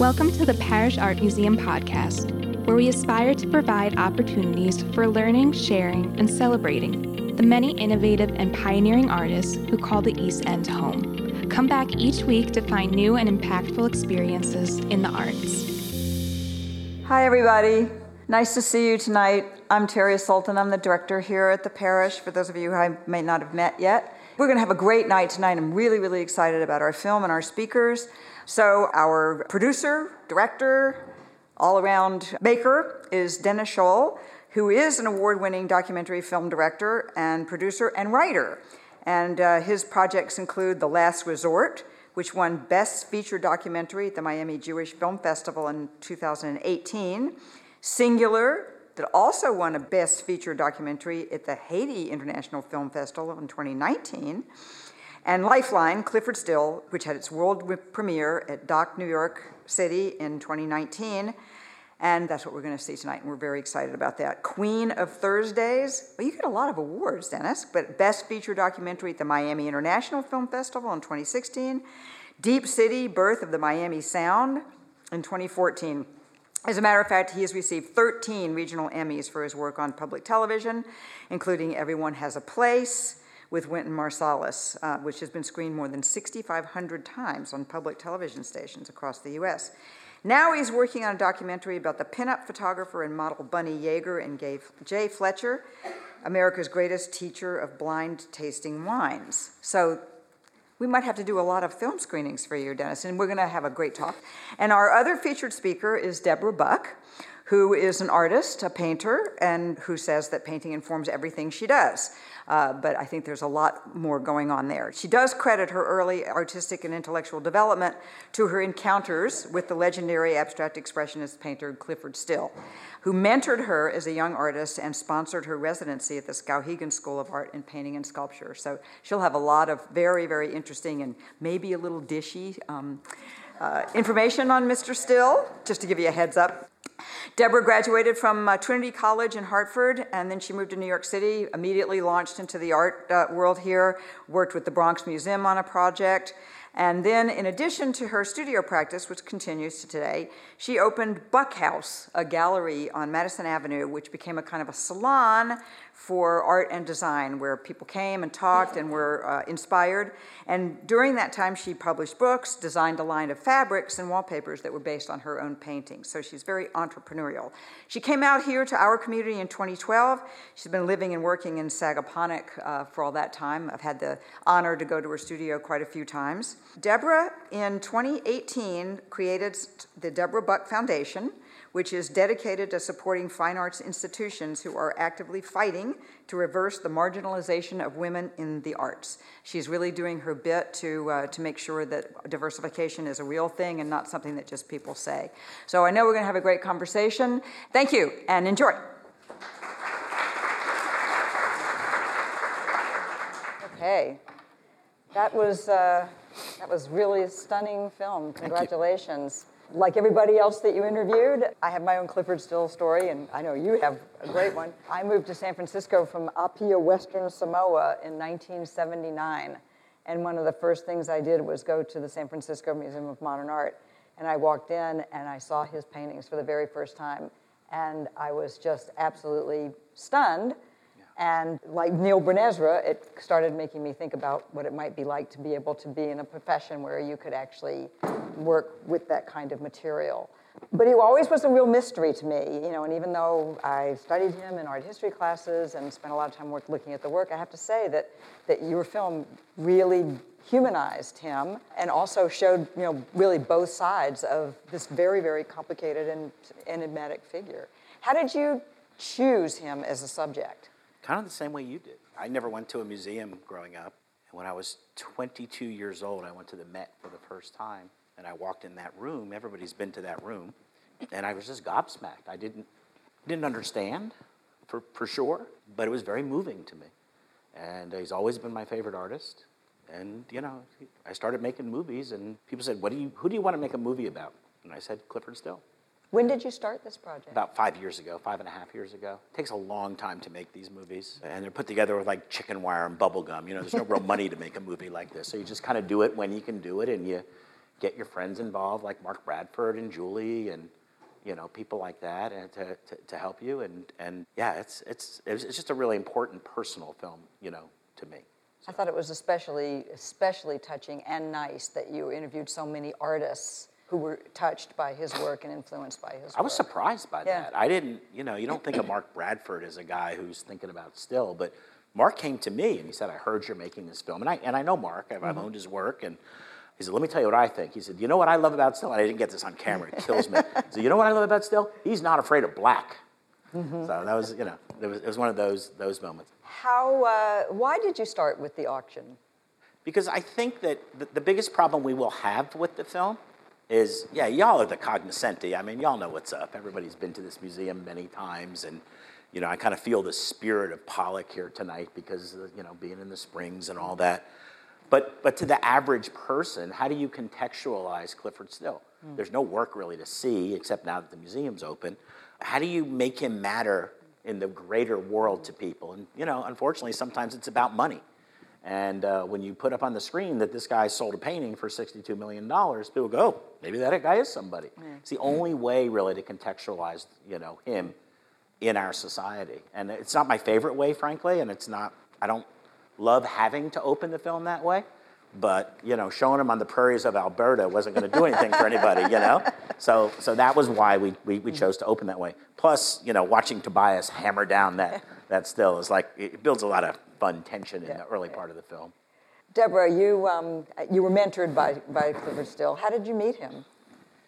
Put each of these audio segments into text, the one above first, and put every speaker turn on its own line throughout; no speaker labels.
Welcome to the Parrish Art Museum podcast, where we aspire to provide opportunities for learning, sharing, and celebrating the many innovative and pioneering artists who call the East End home. Come back each week to find new and impactful experiences in the arts.
Hi, everybody. Nice to see you tonight. I'm Terrie Sultan. I'm the director here at the Parrish, for those of you who I may not have met yet. We're going to have a great night tonight. I'm really, really excited about our film and our speakers. So, our producer, director, all around maker is Dennis Scholl, who is an award winning documentary film director and producer and writer. And uh, his projects include The Last Resort, which won Best Feature Documentary at the Miami Jewish Film Festival in 2018, Singular, that also won a Best Feature Documentary at the Haiti International Film Festival in 2019 and Lifeline, Clyfford Still, which had its world premiere at Doc New York City in 2019. And that's what we're going to see tonight, and we're very excited about that. Queen of Thursdays. Well, you get a lot of awards, Dennis, but Best Feature Documentary at the Miami International Film Festival in 2016. Deep City, Birth of the Miami Sound in 2014. As a matter of fact, he has received 13 regional Emmys for his work on public television, including Everyone Has a Place, with Wynton Marsalis, uh, which has been screened more than 6,500 times on public television stations across the U.S. Now he's working on a documentary about the pinup photographer and model Bunny Yeager and Jay Fletcher, America's greatest teacher of blind tasting wines. So we might have to do a lot of film screenings for you, Dennis, and we're going to have a great talk. And our other featured speaker is Deborah Buck, who is an artist, a painter, and who says that painting informs everything she does. Uh, but I think there's a lot more going on there. She does credit her early artistic and intellectual development to her encounters with the legendary abstract expressionist painter Clyfford Still, who mentored her as a young artist and sponsored her residency at the Skowhegan School of Art in Painting and Sculpture. So she'll have a lot of very, very interesting and maybe a little dishy um, uh, information on Mr. Still, just to give you a heads up. Deborah graduated from uh, Trinity College in Hartford, and then she moved to New York City, immediately launched into the art uh, world here, worked with the Bronx Museum on a project. And then, in addition to her studio practice, which continues to today, she opened Buck House, a gallery on Madison Avenue, which became a kind of a salon for art and design, where people came and talked and were uh, inspired. And during that time, she published books, designed a line of fabrics and wallpapers that were based on her own paintings. So she's very entrepreneurial. She came out here to our community in 2012. She's been living and working in Sagaponack uh, for all that time. I've had the honor to go to her studio quite a few times. Deborah, in 2018, created the Deborah Buck Foundation which is dedicated to supporting fine arts institutions who are actively fighting to reverse the marginalization of women in the arts. She's really doing her bit to, uh, to make sure that diversification is a real thing and not something that just people say. So I know we're going to have a great conversation. Thank you and enjoy. Okay, that was, uh, that was really a stunning film. Congratulations like everybody else that you interviewed, I have my own Clyfford Still story, and I know you have a great one. I moved to San Francisco from Apia, Western Samoa in 1979. And one of the first things I did was go to the San Francisco Museum of Modern Art. And I walked in and I saw his paintings for the very first time. And I was just absolutely stunned and like Neal Benezra, it started making me think about what it might be like to be able to be in a profession where you could actually work with that kind of material. But he always was a real mystery to me, you know, and even though I studied him in art history classes and spent a lot of time work looking at the work, I have to say that, that your film really humanized him and also showed, you know, really both sides of this very, very complicated and enigmatic figure. How did you choose him as a subject?
Kind of the same way you did. I never went to a museum growing up. And when I was 22 years old, I went to the Met for the first time. And I walked in that room. Everybody's been to that room. And I was just gobsmacked. I didn't, didn't understand for, for sure, but it was very moving to me. And he's always been my favorite artist. And, you know, I started making movies, and people said, what do you, Who do you want to make a movie about? And I said, Clyfford Still.
When did you start this project?
About five years ago, five and a half years ago. It takes a long time to make these movies. And they're put together with like chicken wire and bubble gum. You know, there's no real money to make a movie like this. So you just kind of do it when you can do it and you, get your friends involved, like Mark Bradford and Julie and you know people like that, and to, to, to help you. And, and yeah, it's it's it's just a really important personal film, you know, to me.
I thought it was especially especially touching and nice that you interviewed so many artists who were touched by his work and influenced by his
I was surprised by
Yeah.
that. I didn't, you know, you don't think of Mark Bradford as a guy who's thinking about still, but Mark came to me and he said, I heard you're making this film. And I, and I know Mark, I've, I've owned his work. And he said, Let me tell you what I think. He said, You know what I love about Still? And I didn't get this on camera, it kills me. He said, You know what I love about Still? He's not afraid of black. So that was, you know, it was, it was one of those, those moments.
How? Uh, why did you start with the auction?
Because I think that the, the biggest problem we will have with the film is, yeah, y'all are the cognoscenti. I mean, y'all know what's up. Everybody's been to this museum many times, and you know, I kind of feel the spirit of Pollock here tonight because uh, you know, being in the Springs and all that. But but to the average person, how do you contextualize Clyfford Still? There's no work really to see except now that the museum's open. How do you make him matter in the greater world to people? And you know, unfortunately, sometimes it's about money. And uh, when you put up on the screen that this guy sold a painting for $62 million, people go, oh, maybe that guy is somebody. It's the only way really to contextualize, you know, him in our society. And it's not my favorite way, frankly, and it's not, I don't love having to open the film that way. But, you know, showing him on the prairies of Alberta wasn't going to do anything for anybody, you know? So, so that was why we, we, we chose to open that way. Plus, you know, watching Tobias hammer down that, that still is like, it builds a lot of fun tension in the early part of the film.
Deborah, you um, you were mentored by by Clyfford Still. How did you meet him?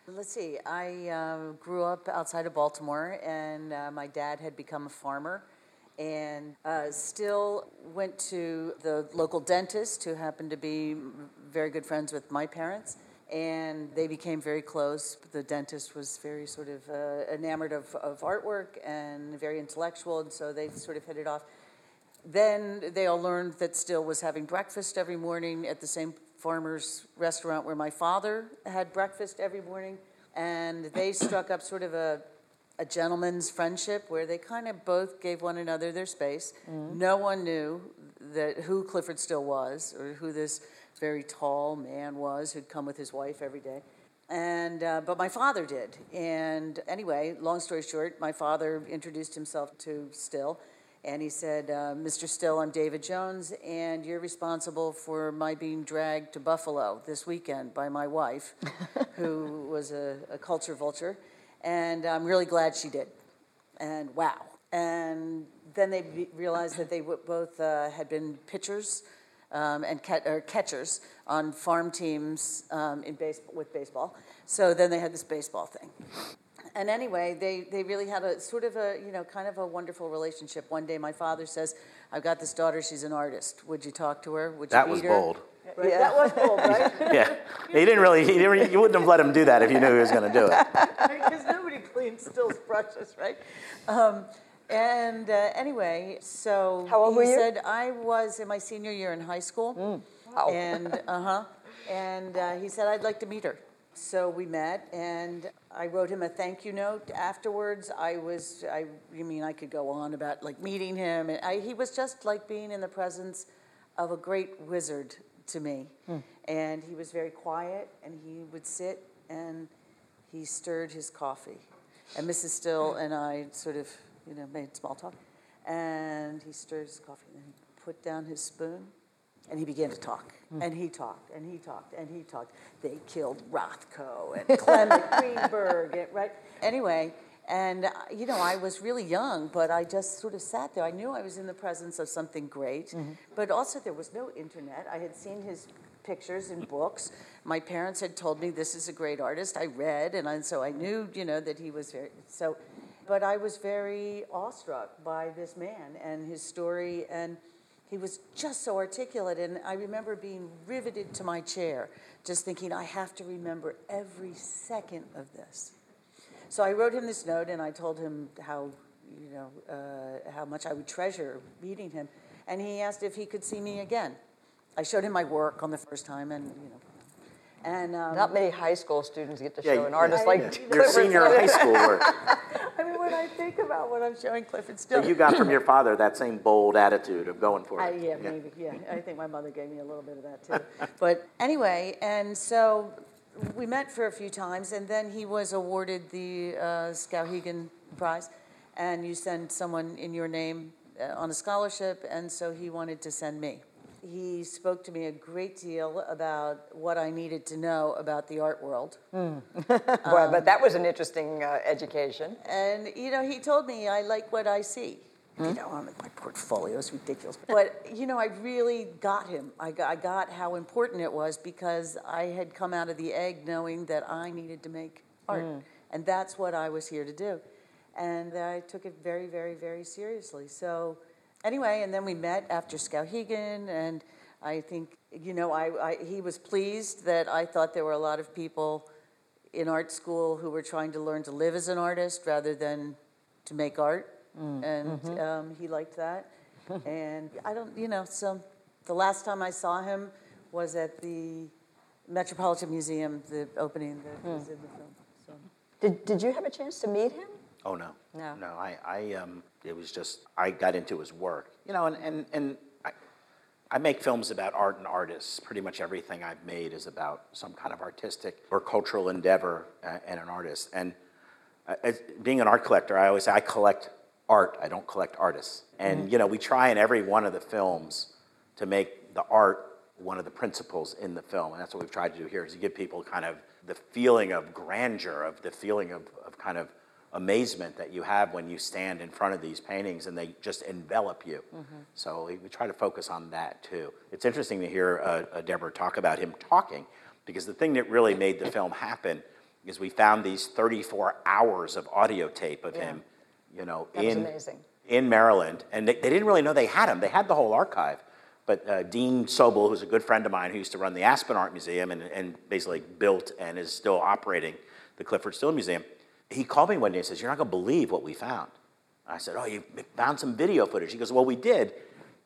Let's see. I uh, grew up outside of Baltimore, and uh, my dad had become a farmer, and uh, still went to the local dentist, who happened to be very good friends with my parents, and they became very close. The dentist was very sort of uh, enamored of, of artwork and very intellectual, and so they sort of hit it off. Then they all learned that Still was having breakfast every morning at the same farmer's restaurant where my father had breakfast every morning. And they struck up sort of a, a gentleman's friendship where they kind of both gave one another their space. No one knew that who Clyfford Still was or who this very tall man was who'd come with his wife every day. And uh, but my father did. And anyway, long story short, my father introduced himself to Still, and he said, uh, "Mr. Still, I'm David Jones, and you're responsible for my being dragged to Buffalo this weekend by my wife, who was a, a culture vulture, and I'm really glad she did." And wow. And then they be- realized that they w- both uh, had been pitchers um, and catchers on farm teams um, in base- with baseball. So then they had this baseball thing. And anyway, they, they really had a sort of a, you know, kind of a wonderful relationship. One day my father says, I've got this daughter, she's an artist. Would you talk to her? Would you
That
meet
was
her?"
bold.
Right, That was bold, right?
Yeah, he didn't really. He didn't, you wouldn't have let him do that if you knew he was going to do it.
because nobody cleans Still's brushes, right? Um, and uh, anyway, so
How old
he
were you?
said I was in my senior year in high school,
Wow.
and uh huh, and uh, he said I'd like to meet her. So we met, and I wrote him a thank you note afterwards. I was, I, you mean I could go on about like meeting him, and I, he was just like being in the presence of a great wizard to me. Hmm. And he was very quiet, and he would sit and he stirred his coffee. And Mrs. Still hmm. and I sort of, you know, made small talk. And he stirred his coffee, and he put down his spoon, and he began to talk. Hmm. And he talked, and he talked, and he talked. They killed Rothko and Clement Greenberg, and- right? Anyway, and, uh, you know, I was really young, but I just sort of sat there. I knew I was in the presence of something great, but also there was no internet. I had seen his pictures in books. My parents had told me this is a great artist. I read, and I, so I knew, you know, that he was very, so, but I was very awestruck by this man and his story, and he was just so articulate. And I remember being riveted to my chair, just thinking, I have to remember every second of this. So I wrote him this note, and I told him how, you know, uh, how much I would treasure meeting him. And he asked if he could see me again. I showed him my work on the first time, and you know, and um,
Not many high school students get to
Yeah,
show an artist
I-
like
yeah.
Your senior high school work.
I mean, when I think about what I'm showing Clyfford Still,
So you got from your father that same bold attitude of going for
I,
it.
yeah, maybe, yeah. I think my mother gave me a little bit of that too. but anyway, and so we met for a few times, and then he was awarded the uh, Skowhegan Prize, and you send someone in your name uh, on a scholarship, and so he wanted to send me. He spoke to me a great deal about what I needed to know about the art world.
well, but that was an interesting uh, education.
And, you know, he told me, I like what I see. Mm-hmm. You know, I'm, my portfolio is ridiculous. But, you know, I really got him. I got, I got how important it was because I had come out of the egg knowing that I needed to make art. Mm. And that's what I was here to do. And I took it very, very, very seriously. So, anyway, and then we met after Skowhegan, and I think, you know, I, I, he was pleased that I thought there were a lot of people in art school who were trying to learn to live as an artist rather than to make art. And um, he liked that. and I don't, you know, so the last time I saw him was at the Metropolitan Museum, the opening that was in the film. So.
Did, did you have a chance to meet him?
Oh no.
No.
No. I, I um, it was just I got into his work. You know, and and and I, I make films about art and artists. Pretty much everything I've made is about some kind of artistic or cultural endeavor uh, and an artist. And uh, as, being an art collector, I always say I collect art. I don't collect artists. And you know, we try in every one of the films to make the art one of the principles in the film, and that's what we've tried to do here: is to give people kind of the feeling of grandeur, of the feeling of, of kind of amazement that you have when you stand in front of these paintings and they just envelop you. So we, we try to focus on that too. It's interesting to hear uh, uh, Deborah talk about him talking, because the thing that really made the film happen is we found these 34 hours of audio tape of him, you know,
That
in in Maryland, and they, they didn't really know they had him. They had the whole archive. But uh, Dean Sobel, who's a good friend of mine who used to run the Aspen Art Museum and, and basically built and is still operating the Clyfford Still Museum, he called me one day and says, You're not going to believe what we found. I said, Oh, you found some video footage. He goes, Well, we did.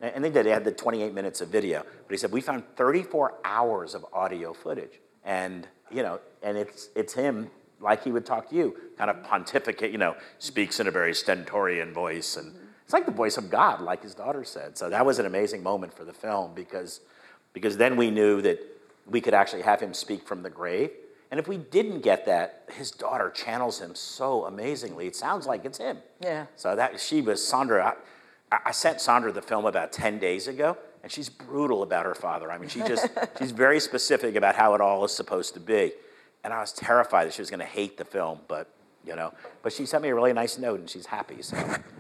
And and they did. They had the 28 minutes of video. But he said, We found 34 hours of audio footage. And, you know, and it's, it's him, like he would talk to you, kind of pontificate, you know, speaks in a very stentorian voice. And it's like the voice of God, like his daughter said. So that was an amazing moment for the film because, because then we knew that we could actually have him speak from the grave. And if we didn't get that, his daughter channels him so amazingly. It sounds like it's him.
Yeah.
So that she was Sandra. I, I sent Sandra the film about ten days ago, and she's brutal about her father. I mean, she just she's very specific about how it all is supposed to be. And I was terrified that she was going to hate the film, but you know, but she sent me a really nice note, and she's happy. So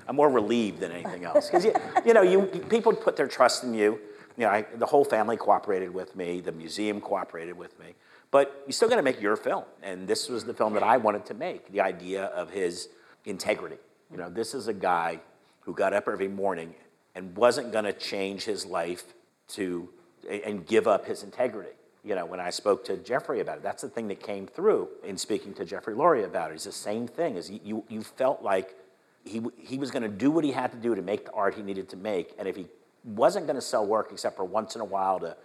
I'm more relieved than anything else because you, you know, you people put their trust in you. You know, I, the whole family cooperated with me. The museum cooperated with me. But you still got to make your film, and this was the film that I wanted to make. The idea of his integrity. You know, this is a guy who got up every morning and wasn't going to change his life to and give up his integrity. You know, when I spoke to Jeffrey about it, that's the thing that came through in speaking to Jeffrey Laurie about it. It's the same thing. Is you you felt like he he was going to do what he had to do to make the art he needed to make, and if he wasn't going to sell work except for once in a while to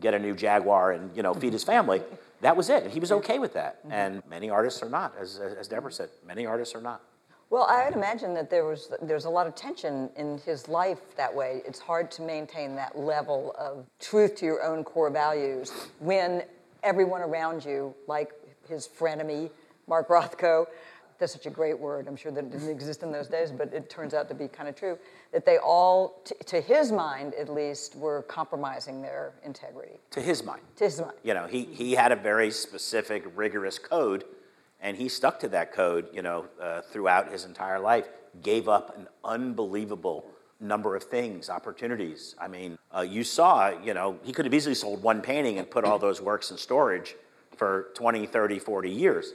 get a new Jaguar and you know feed his family, that was it. And he was okay with that. Mm-hmm. And many artists are not, as as Deborah said. Many artists are not.
Well, I would imagine that there was there's a lot of tension in his life that way. It's hard to maintain that level of truth to your own core values when everyone around you, like his frenemy, Mark Rothko, that's such a great word. I'm sure that it didn't exist in those days, but it turns out to be kind of true. That they all, t- to his mind at least, were compromising their integrity.
To his mind.
To his mind.
You know, he, he had a very specific, rigorous code, and he stuck to that code, you know, uh, throughout his entire life. Gave up an unbelievable number of things, opportunities. I mean, uh, you saw, you know, he could have easily sold one painting and put all those works in storage for 20, 30, 40 years,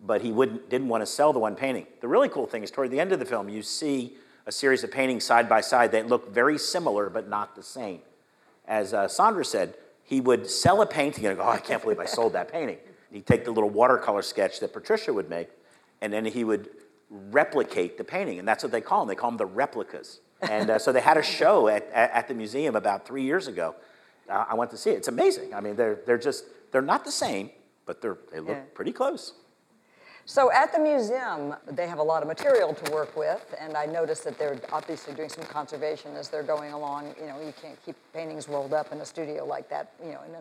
but he wouldn't, didn't want to sell the one painting. The really cool thing is toward the end of the film, you see a series of paintings side by side that look very similar but not the same as uh, Sandra said, he would sell a painting and go, oh, I can't believe I sold that painting. He'd take the little watercolor sketch that Patricia would make, and then he would replicate the painting. And that's what they call them. They call them the replicas. And uh, so they had a show at, at, at the museum about three years ago. Uh, I went to see it. It's amazing. I mean, they're, they're just, they're not the same, but they're, they look
Yeah.
pretty close.
So at the museum, they have a lot of material to work with, and I noticed that they're obviously doing some conservation as they're going along. You know, you can't keep paintings rolled up in a studio like that, you know, in a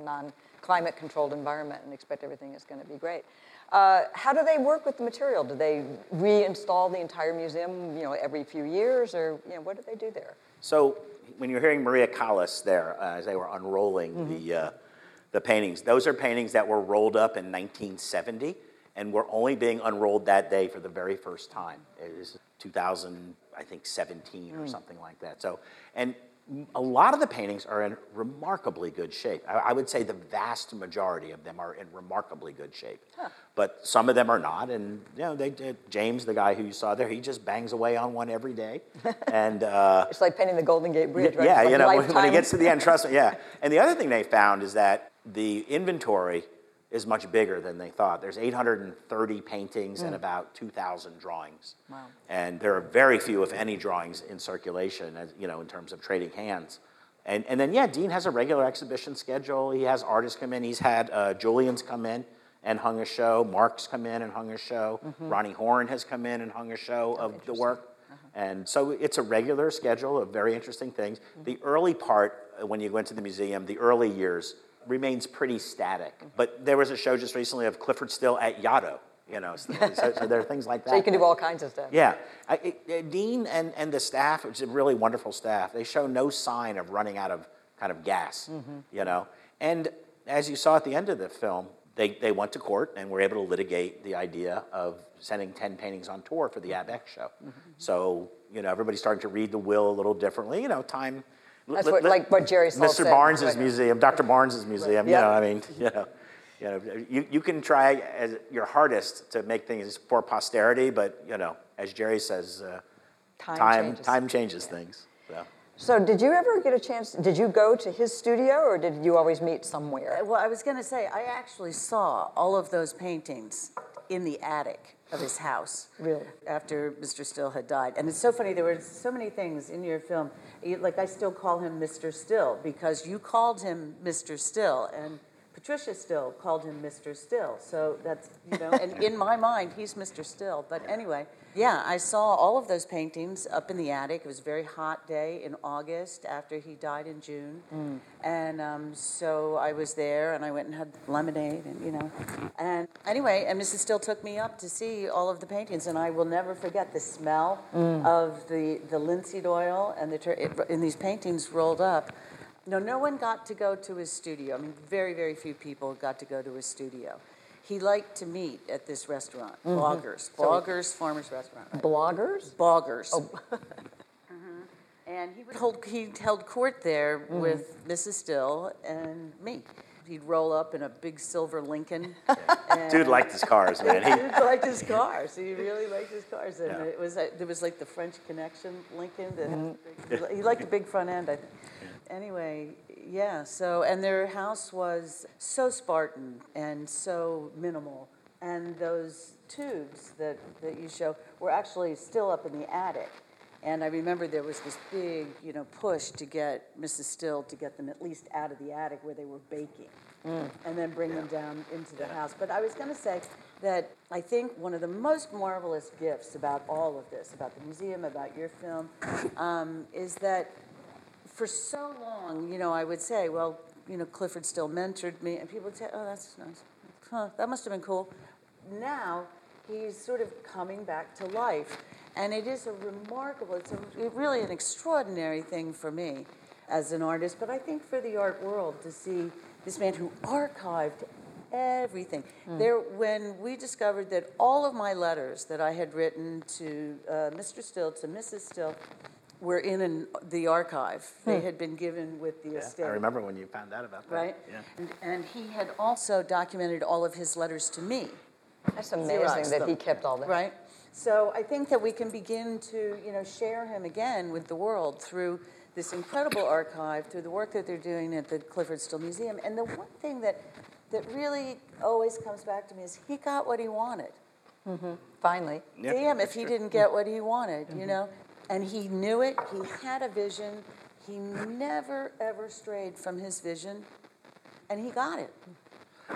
non-climate controlled environment and expect everything is going to be great. Uh, how do they work with the material? Do they reinstall the entire museum, you know, every few years, or you know, what do they do there?
So when you're hearing Maria Callas there uh, as they were unrolling the, uh, the paintings, those are paintings that were rolled up in 1970 and were only being unrolled that day for the very first time. It is 2000, I think 17 or something like that. So, and a lot of the paintings are in remarkably good shape. I, I would say the vast majority of them are in remarkably good shape. But some of them are not, and you know, they. James, the guy who you saw there, he just bangs away on one every day, and uh,
It's like painting the Golden Gate Bridge, right?
yeah,
like
you know, when, when
lifetime.
it gets to the end, trust me, yeah. And the other thing they found is that the inventory is much bigger than they thought. There's 830 paintings and about 2,000 drawings.
Wow.
And there are very few, if any, drawings in circulation, as, you know, in terms of trading hands. And, and then, yeah, Dean has a regular exhibition schedule. He has artists come in. He's had uh, Julian's come in and hung a show. Mark's come in and hung a show. Roni Horn has come in and hung a show of the work. And so it's a regular schedule of very interesting things. The early part, uh, when you went to the museum, the early years, remains pretty static. Mm-hmm. But there was a show just recently of Clyfford Still at Yaddo, you know, so, so, so there are things like that.
So you can do all kinds of stuff.
Yeah, I, it, Dean and, and the staff, which is a really wonderful staff, they show no sign of running out of kind of gas, mm-hmm. you know. And as you saw at the end of the film, they, they went to court and were able to litigate the idea of sending 10 paintings on tour for the mm-hmm. ABEX show. So, you know, everybody's starting to read the will a little differently. You know, time.
That's what- like what Jerry Saltz
Mr.
said.
Barnes's
Right.
museum, Dr. Barnes's museum, you
Yep.
know, I mean, you know. You know, you, you can try as your hardest to make things for posterity, but you know, as Jerry says, uh,
Time
time
changes.
time changes things. So.
So did you ever get a chance, did you go to his studio or did you always meet somewhere?
Well, I was going to say, I actually saw all of those paintings in the attic of his house.
Really?
After Mr. Still had died. And it's so funny, there were so many things in your film. You- Like, I still call him Mr. Still because you called him Mr. Still, and Patricia Still called him Mr. Still. So that's, you know, and in my mind, he's Mr. Still. But anyway, yeah, I saw all of those paintings up in the attic. It was a very hot day in August after he died in June. And um, so I was there and I went and had lemonade and, you know. And anyway, and Mrs. Still took me up to see all of the paintings. And I will never forget the smell of the, the linseed oil and the, tur- in these paintings rolled up. No, no one got to go to his studio. I mean, very, very few people got to go to his studio. He liked to meet at this restaurant, bloggers, Boggers Farmers Restaurant. right?
Bloggers?
Boggers. Mhm. And he would hold, he held court there with Mrs. Still and me. He'd roll up in a big silver Lincoln.
Dude liked his cars, man. He,
He liked his cars. He really liked his cars, and
Yeah.
it was uh, there was like the French Connection Lincoln that had he liked the big front end. I think. Anyway, yeah. So and their house was so Spartan and so minimal, and those tubes that that you show were actually still up in the attic. And I remember there was this big, you know, push to get Mrs. Still to get them at least out of the attic where they were baking, and then bring them down into the house. But I was going to say that I think one of the most marvelous gifts about all of this, about the museum, about your film, um, is that for so long, you know, I would say, well, you know, Clyfford still mentored me, and people would say, oh, that's nice. Huh, that must have been cool. Now he's sort of coming back to life, and it is a remarkable, it's a, really an extraordinary thing for me as an artist, but I think for the art world to see this man who archived everything. There, when we discovered that all of my letters that I had written to uh, Mr. Still, to Mrs. Still, were in an, the archive. They hmm. had been given with the
yeah,
estate.
I remember when you found out about that.
Right?
Yeah.
And, and he had also documented all of his letters to me.
That's amazing
Xerox
that he kept all that.
Right? So I think that we can begin to, you know, share him again with the world through this incredible archive, through the work that they're doing at the Clyfford Still Museum. And the one thing that, that really always comes back to me is he got what he wanted. Mm-hmm.
Finally.
Yeah,
Damn if
that's
he didn't get what he wanted, you mm-hmm. know? And he knew it, he had a vision, he never ever strayed from his vision, and he got it.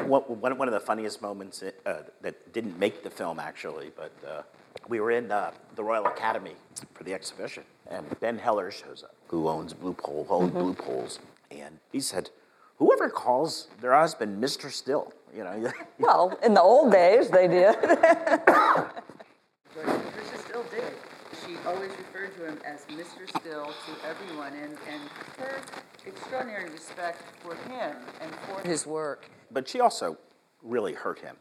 One, one one of the funniest moments uh, that didn't make the film, actually, but uh, we were in uh, the Royal Academy for the exhibition, and Ben Heller shows up, who owns Blue Pole, owned Blue Poles, and he said, "Whoever calls their husband Mr. Still, you know."
Well, in the old days, they did.
Patricia Still did. She always referred to him as Mr. Still to everyone, and, and her extraordinary respect for him and for his work.
but she also really hurt him,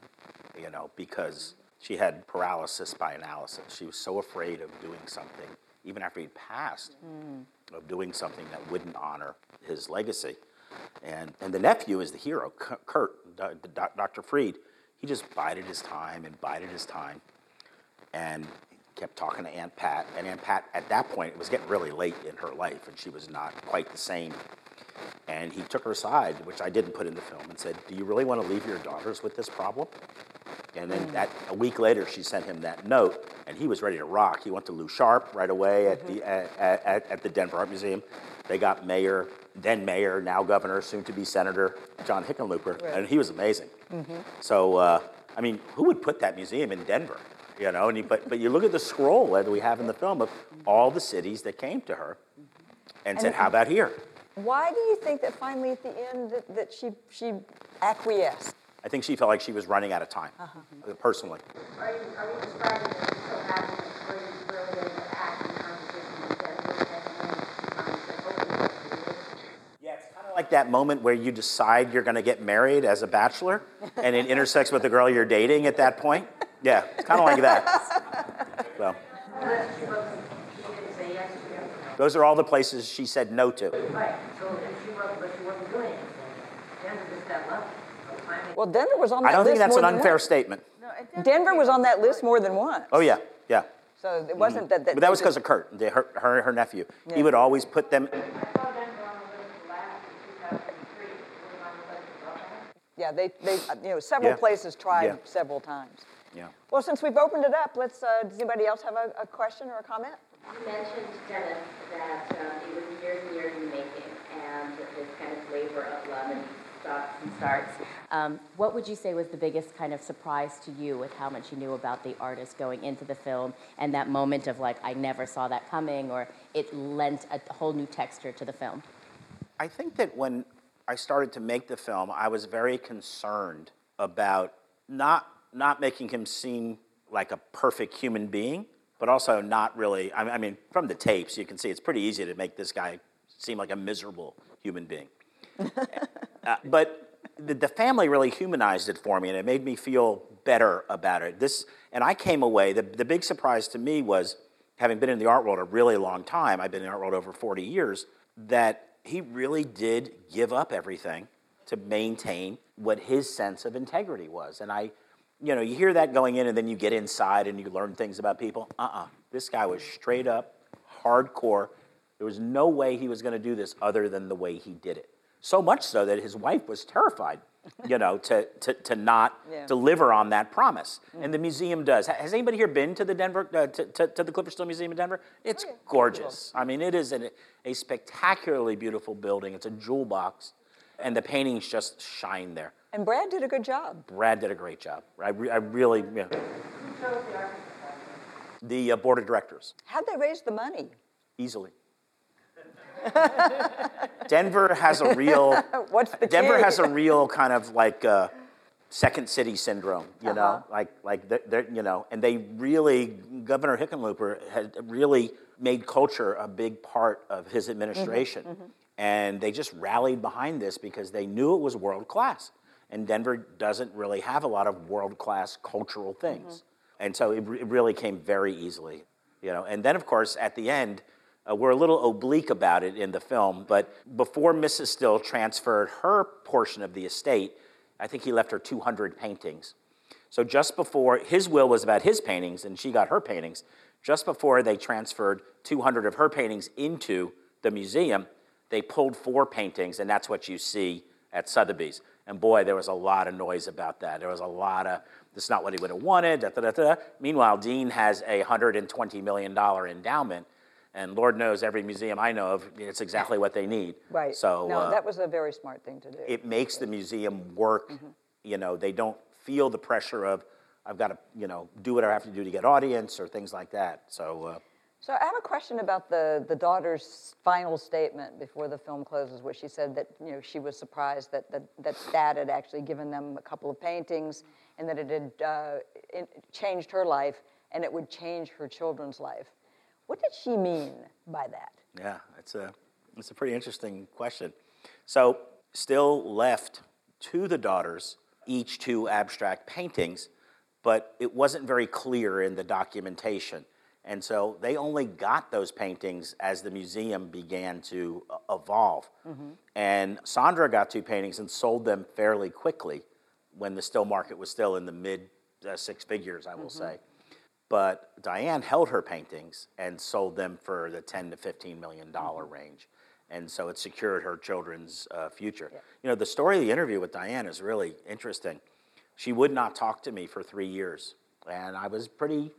you know, because she had paralysis by analysis. She was so afraid of doing something, even after he'd passed, hmm. of doing something that wouldn't honor his legacy. And, and the nephew is the hero, Curt, Dr. Freed. He just bided his time and bided his time and kept talking to Aunt Pat. And Aunt Pat, at that point, it was getting really late in her life, and she was not quite the same. And he took her aside, which I didn't put in the film, and said, "Do you really want to leave your daughters with this problem?" And then mm. that a week later, she sent him that note, and he was ready to rock. He went to Lou Sharp right away at the mm-hmm. at, at, at the Denver Art Museum. They got Mayor, then Mayor, now Governor, soon to be Senator John Hickenlooper, and he was amazing. Mm-hmm. So, uh, I mean, who would put that museum in Denver? You know, and you, but but you look at the scroll that we have in the film of all the cities that came to her, and said, "How about here?"
Why do you think that finally at the end that, that she, she acquiesced?
I think she felt like she was running out of time, uh, personally.
Are you, are you describing it as so happy that really act in conversation with Denver and then said, okay, let's do this?
Yeah, it's kind of like that moment where you decide you're going to get married as a bachelor, and it intersects with the girl you're dating at that point. Yeah, it's kind of like that. So,
Unless she wasn't, she didn't to
those are all the places she said no to.
Right, so she wasn't, but she wasn't doing anything, Denver just that level.
Well, Denver was on that list.
I don't think that's an unfair
once.
statement.
Denver was on that list more than once.
Oh yeah, yeah.
So it wasn't mm-hmm. that, that.
But that was because of Curt, the, her, her, her nephew.
Yeah.
He would always put them.
I saw Denver on the list last in 2003, it was on the list of all.
Yeah, they, they, you know, several
Yeah.
places tried
Yeah.
several times.
Yeah.
Well, since we've opened it up, let's, uh, does anybody else have a, a question or a comment?
You mentioned, Dennis, that um, it was years and years in the making, and this kind of labor of love and stops and starts. Um, what would you say was the biggest kind of surprise to you with how much you knew about the artist going into the film, and that moment of like, I never saw that coming, or it lent a whole new texture to the film?
I think that when I started to make the film, I was very concerned about not not making him seem like a perfect human being, but also not really. I I mean, from the tapes, you can see it's pretty easy to make this guy seem like a miserable human being. Uh, but the, the family really humanized it for me, and it made me feel better about it. This, and I came away. The, the big surprise to me was, having been in the art world a really long time. I've been in the art world over 40 years. That he really did give up everything to maintain what his sense of integrity was, and I. You know, you hear that going in, and then you get inside and you learn things about people. Uh uh This guy was straight up, hardcore. There was no way he was going to do this other than the way he did it. So much so that his wife was terrified, you know, to, to, to not
Yeah.
deliver on that promise. And the museum does. Has anybody here been to the Denver, uh, to, to, to the Clyfford Still Museum in Denver? It's gorgeous. I mean, it is an, a spectacularly beautiful building. It's a jewel box, and the paintings just shine there.
And Brad did a good job.
Brad did a great job. I, re- I really, yeah. The uh, board of directors,
How'd they raise the money?
easily. Denver has a real.
What's the
Denver
key?
has a real kind of like uh, second city syndrome, you know,
Uh-huh.
like like they're, they're, you know, and they really Governor Hickenlooper had really made culture a big part of his administration,
Mm-hmm,
and they just rallied behind this because they knew it was world class, and Denver doesn't really have a lot of world class cultural things,
Mm-hmm.
and so it, re- it really came very easily, you know, and then of course at the end. Uh, we're a little oblique about it in the film, but before Mrs. Still transferred her portion of the estate, I think he left her 200 paintings. So just before his will was about his paintings, and she got her paintings, just before they transferred 200 of her paintings into the museum, they pulled four paintings, and that's what you see at Sotheby's. And boy, there was a lot of noise about that. There was a lot of, this is not what he would have wanted. Da, da, da, da. Meanwhile, Dean has a $120 million endowment, and Lord knows every museum I know of, it's exactly what they need.
Right.
So
No,
uh,
that was a very smart thing to do.
it makes the museum work you know, they don't feel the pressure of, I've got to, you know, do what I have to do to get audience or things like that. So, uh,
So I have a question about the, the daughter's final statement before the film closes, where she said that you know she was surprised that that, that dad had actually given them a couple of paintings, and that it had uh, it changed her life, and it would change her children's life. What did she mean by that?
Yeah, it's a it's a pretty interesting question. So, still left to the daughters each two abstract paintings, but it wasn't very clear in the documentation. And so they only got those paintings as the museum began to uh, evolve. And Sandra got two paintings and sold them fairly quickly when the still market was still in the mid uh, six figures, I will say. But Diane held her paintings and sold them for the 10 to 15 million dollar range. And so it secured her children's uh, future. You know, the story of the interview with Diane is really interesting. She would not talk to me for three years. And I was pretty,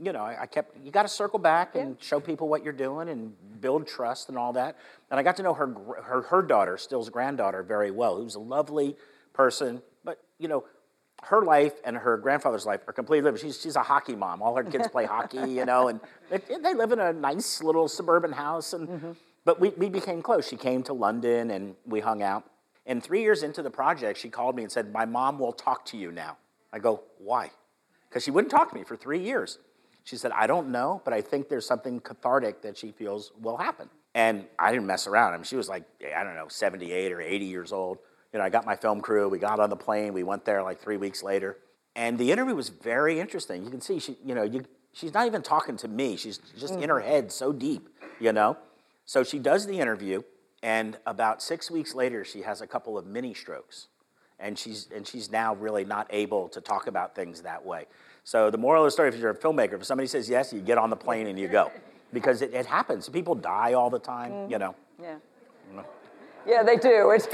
you know, I, I kept, you got to circle back and show people what you're doing and build trust and all that. And I got to know her, her, her daughter, Still's granddaughter, very well, who's a lovely person. But, you know, her life and her grandfather's life are completely different. She's, she's a hockey mom. All her kids play hockey, you know, and they, they live in a nice little suburban house. And, mm-hmm. But we, we became close. She came to London and we hung out. And three years into the project, she called me and said, My mom will talk to you now. I go, Why? Because she wouldn't talk to me for three years. She said, I don't know, but I think there's something cathartic that she feels will happen. And I didn't mess around. I mean, she was like, I don't know, 78 or 80 years old. You know, I got my film crew. We got on the plane. We went there like three weeks later. And the interview was very interesting. You can see she, you know, you, she's not even talking to me. She's just in her head so deep, you know? So she does the interview, and about six weeks later, she has a couple of mini strokes. And she's, and she's now really not able to talk about things that way. So the moral of the story, if you're a filmmaker, if somebody says yes, you get on the plane and you go. Because it, it happens. People die all the time, mm-hmm. you know.
Yeah. Yeah, they do. It's,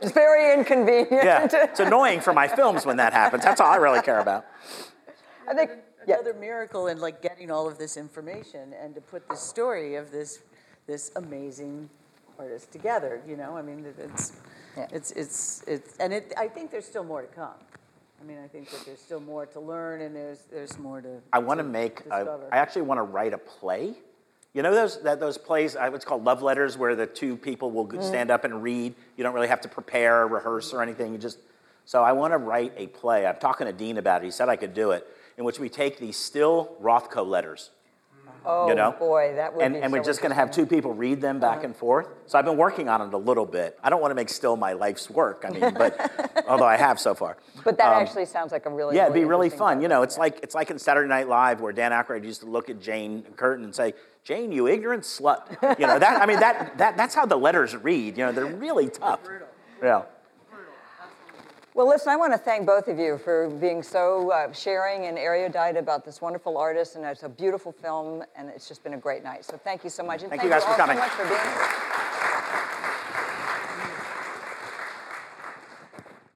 it's very inconvenient.
Yeah, it's annoying for my films when that happens. That's all I really care about.
I think. Yeah.
Another miracle in like getting all of this information and to put the story of this this amazing artist together. You know, I mean, it's
Yeah.
it's it's it's and it. I think there's still more to come. I mean, I think that there's still more to learn and there's there's more to.
I want to make. A. I actually want to write a play. You know those that those plays? uh, It's called love letters, where the two people will
Mm-hmm.
stand up and read. You don't really have to prepare, or rehearse, or anything. You just. So I want to write a play. I'm talking to Dean about it. He said I could do it, in which we take these still Rothko letters.
Oh
you know?
boy, that would
and,
be
and we're just going to have two people read them back and forth. So I've been working on it a little bit. I don't want to make still my life's work. I mean, but although I have so far.
But that
Um,
actually sounds like a really
yeah, it'd be really
interesting
fun. You know, it's like it's like in Saturday Night Live where Dan Aykroyd used to look at Jane Curtin and say, "Jane, you ignorant slut." You know that. I mean, that that that's how the letters read. You know, they're really tough. Yeah.
Well, listen, I want to thank both of you for being so uh, sharing and erudite about this wonderful artist, and it's a beautiful film, and it's just been a great night. So thank you so much. And
Thank you guys for
all
coming.
so much for being here.